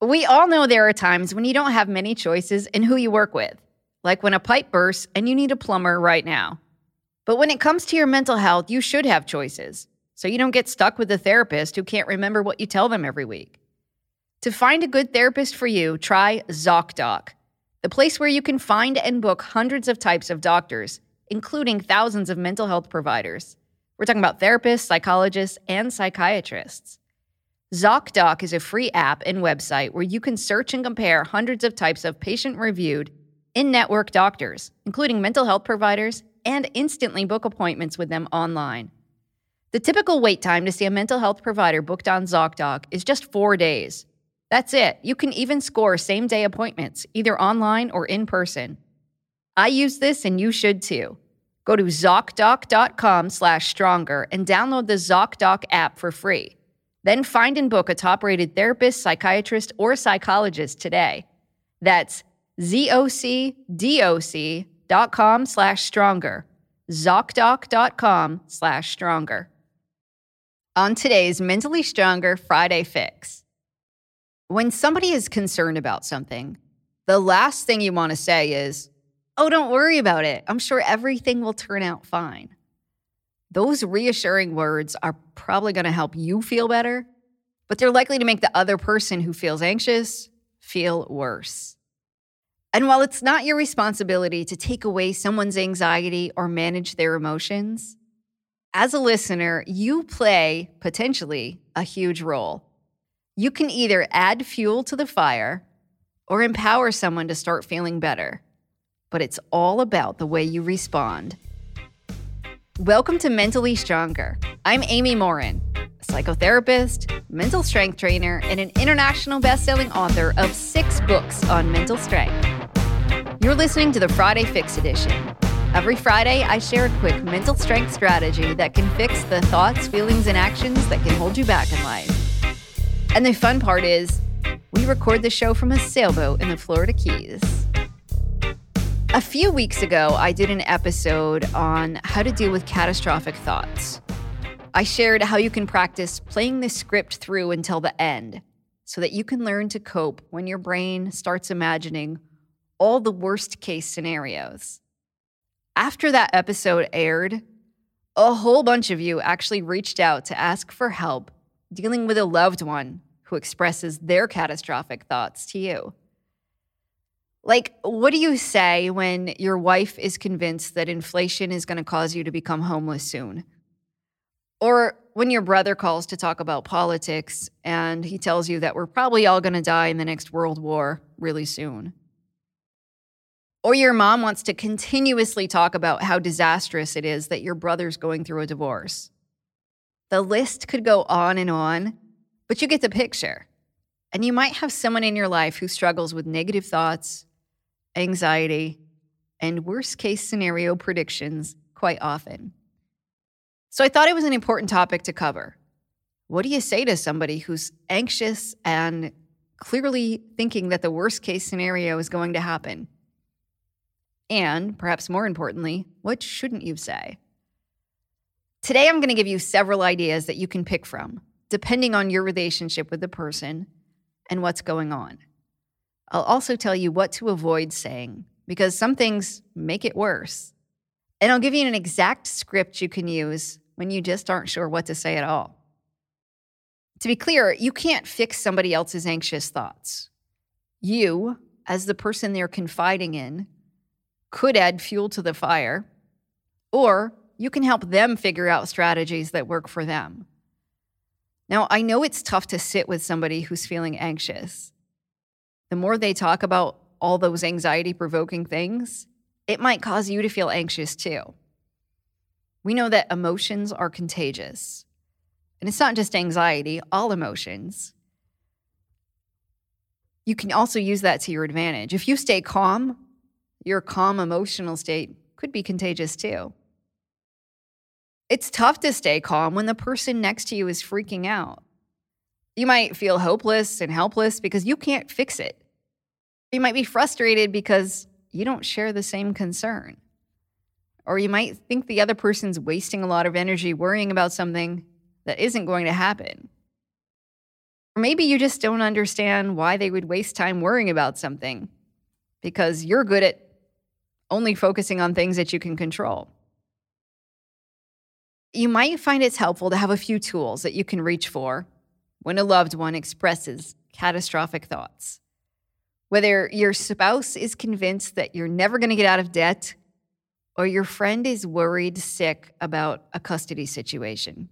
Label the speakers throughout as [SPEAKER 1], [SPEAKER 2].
[SPEAKER 1] We all know there are times when you don't have many choices in who you work with, like when a pipe bursts and you need a plumber right now. But when it comes to your mental health, you should have choices, so you don't get stuck with a therapist who can't remember what you tell them every week. To find a good therapist for you, try ZocDoc, the place where you can find and book hundreds of types of doctors, including thousands of mental health providers. We're talking about therapists, psychologists, and psychiatrists. ZocDoc is a free app and website where you can search and compare hundreds of types of patient reviewed in network doctors, including mental health providers, and instantly book appointments with them online. The typical wait time to see a mental health provider booked on ZocDoc is just four days. That's it. You can even score same day appointments, either online or in person. I use this and you should too. Go to ZocDoc.com slash stronger and download the ZocDoc app for free. Then find and book a top rated therapist, psychiatrist, or psychologist today. That's zocdoc.com slash stronger. ZocDoc.com slash stronger. On today's Mentally Stronger Friday Fix. When somebody is concerned about something, the last thing you want to say is, Oh, don't worry about it. I'm sure everything will turn out fine. Those reassuring words are probably going to help you feel better, but they're likely to make the other person who feels anxious feel worse. And while it's not your responsibility to take away someone's anxiety or manage their emotions, as a listener, you play potentially a huge role. You can either add fuel to the fire or empower someone to start feeling better, but it's all about the way you respond. Welcome to Mentally Stronger. I'm Amy Morin, a psychotherapist, mental strength trainer, and an international best-selling author of 6 books on mental strength. You're listening to the Friday Fix edition. Every Friday, I share a quick mental strength strategy that can fix the thoughts, feelings, and actions that can hold you back in life. And the fun part is, we record the show from a sailboat in the Florida Keys. A few weeks ago, I did an episode on how to deal with catastrophic thoughts. I shared how you can practice playing the script through until the end so that you can learn to cope when your brain starts imagining all the worst case scenarios. After that episode aired, a whole bunch of you actually reached out to ask for help dealing with a loved one who expresses their catastrophic thoughts to you. Like, what do you say when your wife is convinced that inflation is going to cause you to become homeless soon? Or when your brother calls to talk about politics and he tells you that we're probably all going to die in the next world war really soon? Or your mom wants to continuously talk about how disastrous it is that your brother's going through a divorce. The list could go on and on, but you get the picture. And you might have someone in your life who struggles with negative thoughts, anxiety, and worst case scenario predictions quite often. So I thought it was an important topic to cover. What do you say to somebody who's anxious and clearly thinking that the worst case scenario is going to happen? And perhaps more importantly, what shouldn't you say? Today, I'm going to give you several ideas that you can pick from, depending on your relationship with the person and what's going on. I'll also tell you what to avoid saying because some things make it worse. And I'll give you an exact script you can use when you just aren't sure what to say at all. To be clear, you can't fix somebody else's anxious thoughts. You, as the person they're confiding in, could add fuel to the fire, or you can help them figure out strategies that work for them. Now, I know it's tough to sit with somebody who's feeling anxious the more they talk about all those anxiety provoking things, it might cause you to feel anxious too. We know that emotions are contagious. And it's not just anxiety, all emotions. You can also use that to your advantage. If you stay calm, your calm emotional state could be contagious too. It's tough to stay calm when the person next to you is freaking out. You might feel hopeless and helpless because you can't fix it. You might be frustrated because you don't share the same concern. Or you might think the other person's wasting a lot of energy worrying about something that isn't going to happen. Or maybe you just don't understand why they would waste time worrying about something because you're good at only focusing on things that you can control. You might find it's helpful to have a few tools that you can reach for when a loved one expresses catastrophic thoughts. Whether your spouse is convinced that you're never going to get out of debt, or your friend is worried sick about a custody situation.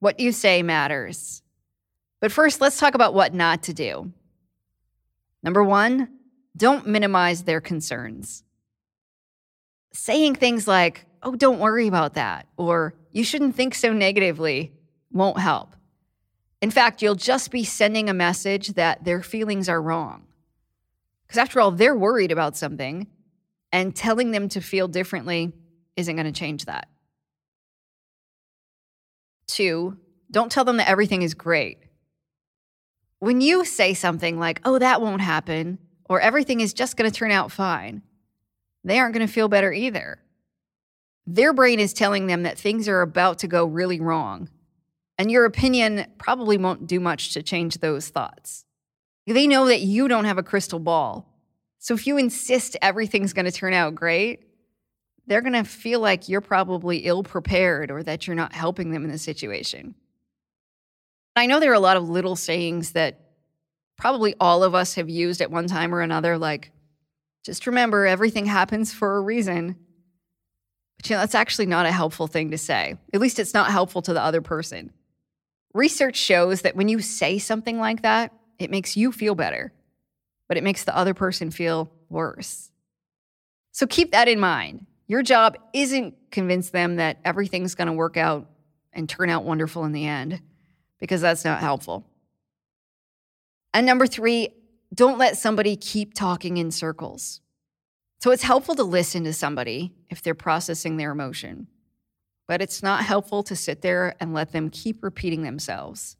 [SPEAKER 1] What you say matters. But first, let's talk about what not to do. Number one, don't minimize their concerns. Saying things like, oh, don't worry about that, or you shouldn't think so negatively won't help. In fact, you'll just be sending a message that their feelings are wrong. Because after all, they're worried about something, and telling them to feel differently isn't going to change that. Two, don't tell them that everything is great. When you say something like, oh, that won't happen, or everything is just going to turn out fine, they aren't going to feel better either. Their brain is telling them that things are about to go really wrong, and your opinion probably won't do much to change those thoughts. They know that you don't have a crystal ball. So if you insist everything's going to turn out great, they're going to feel like you're probably ill prepared or that you're not helping them in the situation. I know there are a lot of little sayings that probably all of us have used at one time or another, like, just remember everything happens for a reason. But you know, that's actually not a helpful thing to say. At least it's not helpful to the other person. Research shows that when you say something like that, it makes you feel better, but it makes the other person feel worse. So keep that in mind. Your job isn't convince them that everything's going to work out and turn out wonderful in the end, because that's not helpful. And number three, don't let somebody keep talking in circles. So it's helpful to listen to somebody if they're processing their emotion, but it's not helpful to sit there and let them keep repeating themselves.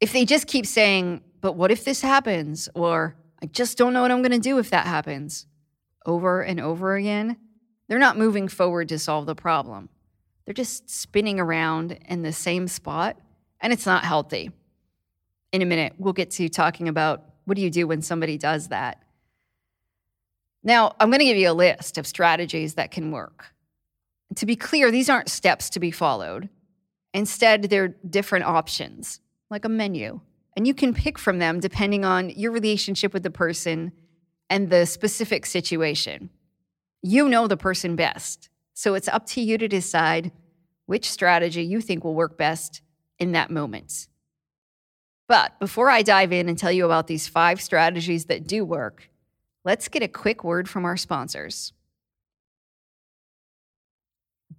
[SPEAKER 1] If they just keep saying, but what if this happens? Or I just don't know what I'm going to do if that happens over and over again, they're not moving forward to solve the problem. They're just spinning around in the same spot, and it's not healthy. In a minute, we'll get to talking about what do you do when somebody does that. Now, I'm going to give you a list of strategies that can work. To be clear, these aren't steps to be followed. Instead, they're different options, like a menu. And you can pick from them depending on your relationship with the person and the specific situation. You know the person best. So it's up to you to decide which strategy you think will work best in that moment. But before I dive in and tell you about these five strategies that do work, let's get a quick word from our sponsors.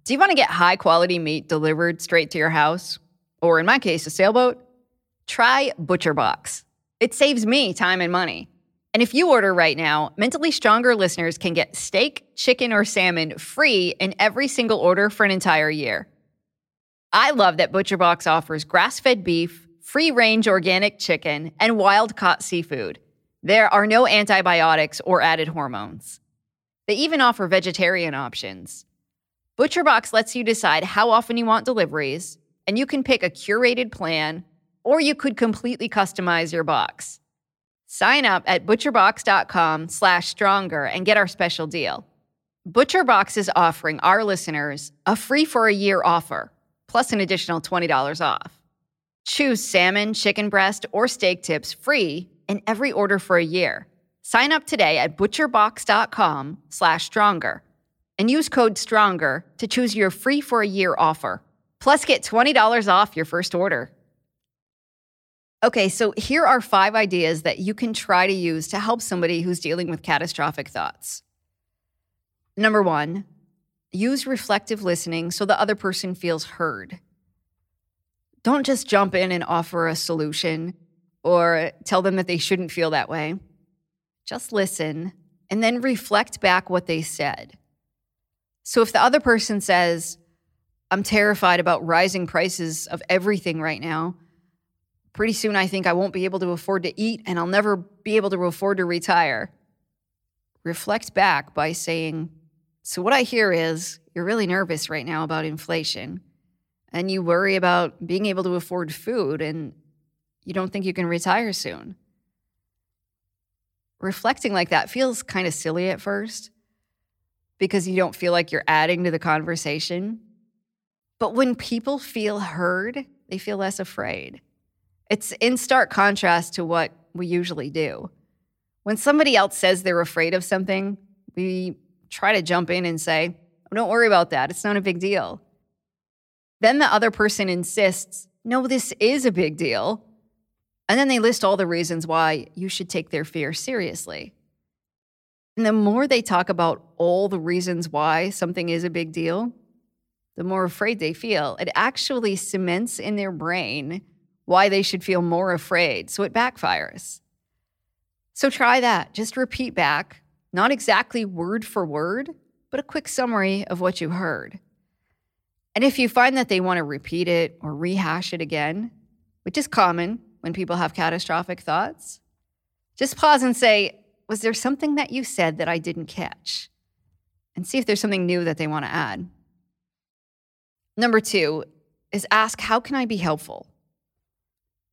[SPEAKER 1] Do you want to get high quality meat delivered straight to your house? Or in my case, a sailboat? Try ButcherBox. It saves me time and money. And if you order right now, Mentally Stronger listeners can get steak, chicken, or salmon free in every single order for an entire year. I love that ButcherBox offers grass fed beef, free range organic chicken, and wild caught seafood. There are no antibiotics or added hormones. They even offer vegetarian options. ButcherBox lets you decide how often you want deliveries, and you can pick a curated plan, or you could completely customize your box. Sign up at butcherbox.com slash stronger and get our special deal. ButcherBox is offering our listeners a free for a year offer, plus an additional $20 off. Choose salmon, chicken breast, or steak tips free in every order for a year. Sign up today at butcherbox.com slash stronger and use code STRONGER to choose your free for a year offer. Plus, get $20 off your first order. Okay, so here are five ideas that you can try to use to help somebody who's dealing with catastrophic thoughts. Number one, use reflective listening so the other person feels heard. Don't just jump in and offer a solution or tell them that they shouldn't feel that way. Just listen and then reflect back what they said. So if the other person says, I'm terrified about rising prices of everything right now, Pretty soon, I think I won't be able to afford to eat and I'll never be able to afford to retire. Reflect back by saying, So, what I hear is you're really nervous right now about inflation and you worry about being able to afford food. And you don't think you can retire soon. Reflecting like that feels kind of silly at first because you don't feel like you're adding to the conversation. But when people feel heard, they feel less afraid. It's in stark contrast to what we usually do. When somebody else says they're afraid of something, we try to jump in and say, oh, Don't worry about that. It's not a big deal. Then the other person insists, No, this is a big deal. And then they list all the reasons why you should take their fear seriously. And the more they talk about all the reasons why something is a big deal, the more afraid they feel. It actually cements in their brain why they should feel more afraid. So it backfires. So try that. Just repeat back, not exactly word for word, but a quick summary of what you heard. And if you find that they want to repeat it or rehash it again, which is common when people have catastrophic thoughts, just pause and say, Was there something that you said that I didn't catch? And see if there's something new that they want to add. Number two is ask, How can I be helpful?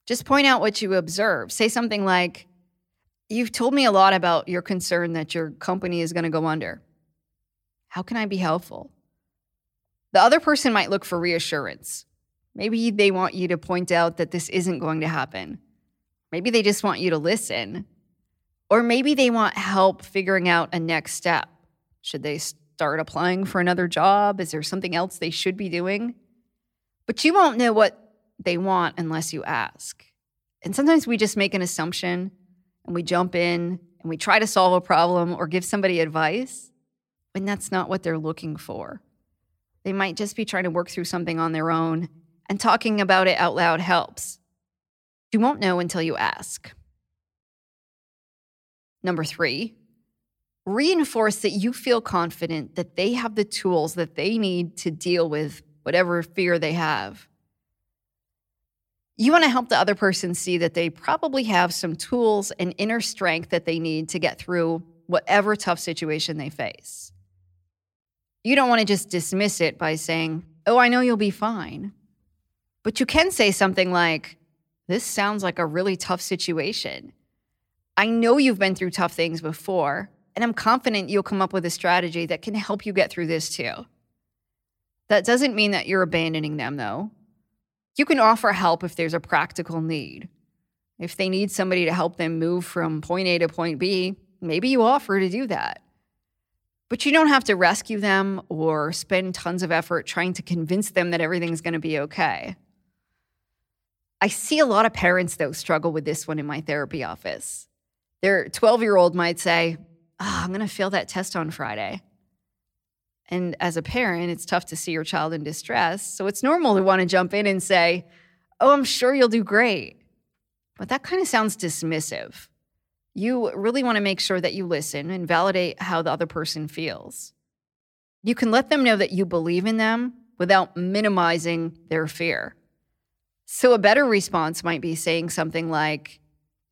[SPEAKER 1] Just point out what you observe. Say something like, You've told me a lot about your concern that your company is going to go under. How can I be helpful? The other person might look for reassurance. Maybe they want you to point out that this isn't going to happen. Maybe they just want you to listen. Or maybe they want help figuring out a next step. Should they start applying for another job? Is there something else they should be doing? But you won't know what they want unless you ask. And sometimes we just make an assumption and we jump in and we try to solve a problem or give somebody advice when that's not what they're looking for. They might just be trying to work through something on their own, and talking about it out loud helps. You won't know until you ask. Number three, reinforce that you feel confident that they have the tools that they need to deal with whatever fear they have. You want to help the other person see that they probably have some tools and inner strength that they need to get through whatever tough situation they face. You don't want to just dismiss it by saying, Oh, I know you'll be fine. But you can say something like, This sounds like a really tough situation. I know you've been through tough things before, and I'm confident you'll come up with a strategy that can help you get through this too. That doesn't mean that you're abandoning them, though. You can offer help if there's a practical need. If they need somebody to help them move from point A to point B, maybe you offer to do that. But you don't have to rescue them or spend tons of effort trying to convince them that everything's going to be okay. I see a lot of parents, though, struggle with this one in my therapy office. Their 12 year old might say, oh, I'm going to fail that test on Friday. And as a parent, it's tough to see your child in distress. So it's normal to want to jump in and say, Oh, I'm sure you'll do great. But that kind of sounds dismissive. You really want to make sure that you listen and validate how the other person feels. You can let them know that you believe in them without minimizing their fear. So, a better response might be saying something like,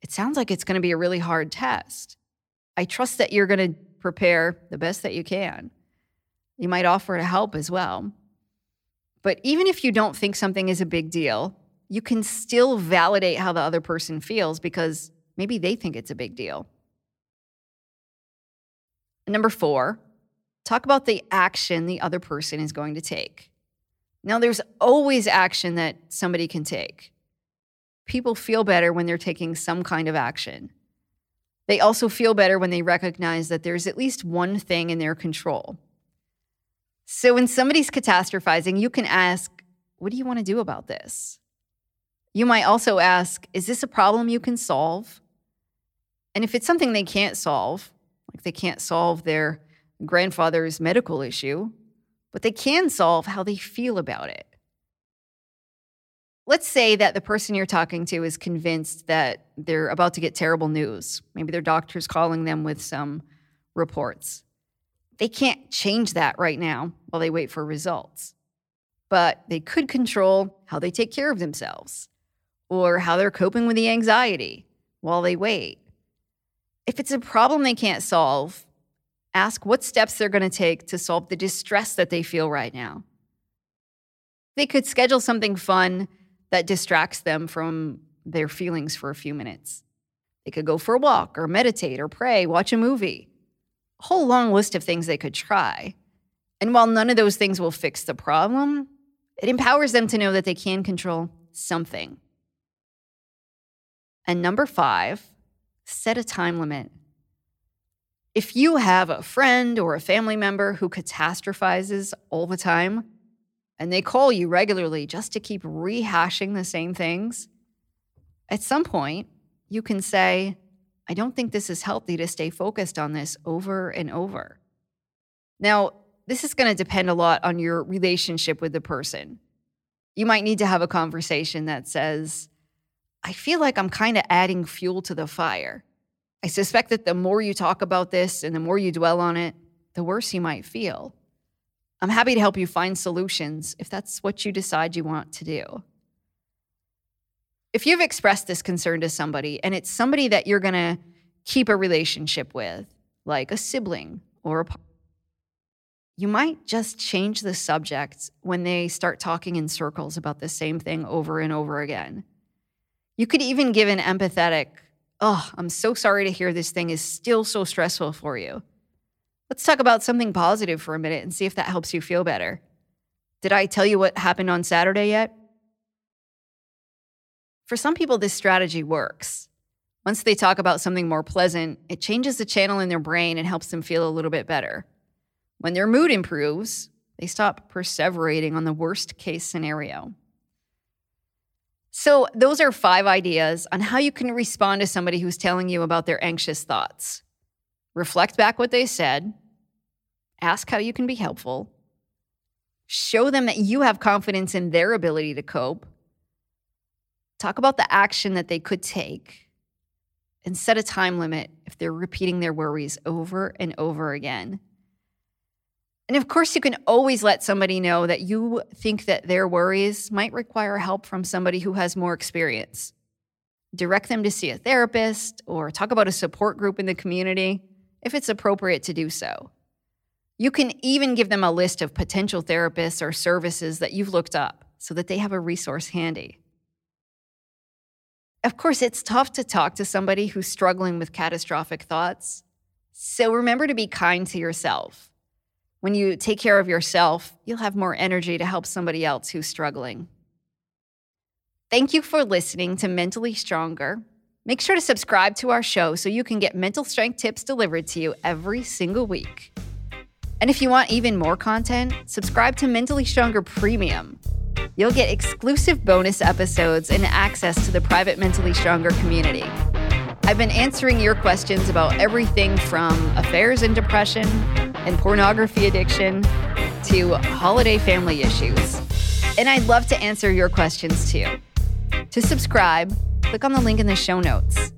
[SPEAKER 1] It sounds like it's going to be a really hard test. I trust that you're going to prepare the best that you can. You might offer to help as well. But even if you don't think something is a big deal, you can still validate how the other person feels because maybe they think it's a big deal. Number four, talk about the action the other person is going to take. Now, there's always action that somebody can take. People feel better when they're taking some kind of action. They also feel better when they recognize that there's at least one thing in their control. So when somebody's catastrophizing, you can ask, What do you want to do about this? You might also ask, Is this a problem you can solve? And if it's something they can't solve, like they can't solve their grandfather's medical issue, but they can solve how they feel about it. Let's say that the person you're talking to is convinced that they're about to get terrible news. Maybe their doctor's calling them with some reports. They can't change that right now while they wait for results. But they could control how they take care of themselves or how they're coping with the anxiety while they wait. If it's a problem they can't solve, ask what steps they're going to take to solve the distress that they feel right now. They could schedule something fun that distracts them from their feelings for a few minutes. They could go for a walk or meditate or pray, watch a movie. A whole long list of things they could try. And while none of those things will fix the problem, it empowers them to know that they can control something. And number five, set a time limit. If you have a friend or a family member who catastrophizes all the time and they call you regularly just to keep rehashing the same things, at some point you can say, I don't think this is healthy to stay focused on this over and over. Now, this is going to depend a lot on your relationship with the person. You might need to have a conversation that says, I feel like I'm kind of adding fuel to the fire. I suspect that the more you talk about this and the more you dwell on it, the worse you might feel. I'm happy to help you find solutions if that's what you decide you want to do. If you've expressed this concern to somebody and it's somebody that you're going to keep a relationship with, like a sibling or a you might just change the subject when they start talking in circles about the same thing over and over again. You could even give an empathetic, Oh, I'm so sorry to hear this thing is still so stressful for you. Let's talk about something positive for a minute and see if that helps you feel better. Did I tell you what happened on Saturday yet? For some people, this strategy works. Once they talk about something more pleasant, it changes the channel in their brain and helps them feel a little bit better. When their mood improves, they stop perseverating on the worst case scenario. So, those are five ideas on how you can respond to somebody who's telling you about their anxious thoughts. Reflect back what they said, ask how you can be helpful, show them that you have confidence in their ability to cope, talk about the action that they could take, and set a time limit if they're repeating their worries over and over again. And of course, you can always let somebody know that you think that their worries might require help from somebody who has more experience. Direct them to see a therapist or talk about a support group in the community if it's appropriate to do so. You can even give them a list of potential therapists or services that you've looked up so that they have a resource handy. Of course, it's tough to talk to somebody who's struggling with catastrophic thoughts. So remember to be kind to yourself when you take care of yourself, you'll have more energy to help somebody else who's struggling. Thank you for listening to Mentally Stronger. Make sure to subscribe to our show so you can get mental strength tips delivered to you every single week. And if you want even more content, subscribe to Mentally Stronger Premium. You'll get exclusive bonus episodes and access to the private Mentally Stronger community. I've been answering your questions about everything from affairs and depression and pornography addiction to holiday family issues. And I'd love to answer your questions too. To subscribe, click on the link in the show notes.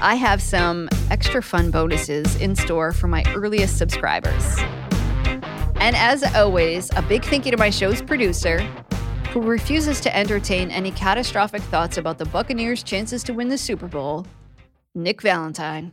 [SPEAKER 1] I have some extra fun bonuses in store for my earliest subscribers. And as always, a big thank you to my show's producer, who refuses to entertain any catastrophic thoughts about the Buccaneers' chances to win the Super Bowl, Nick Valentine.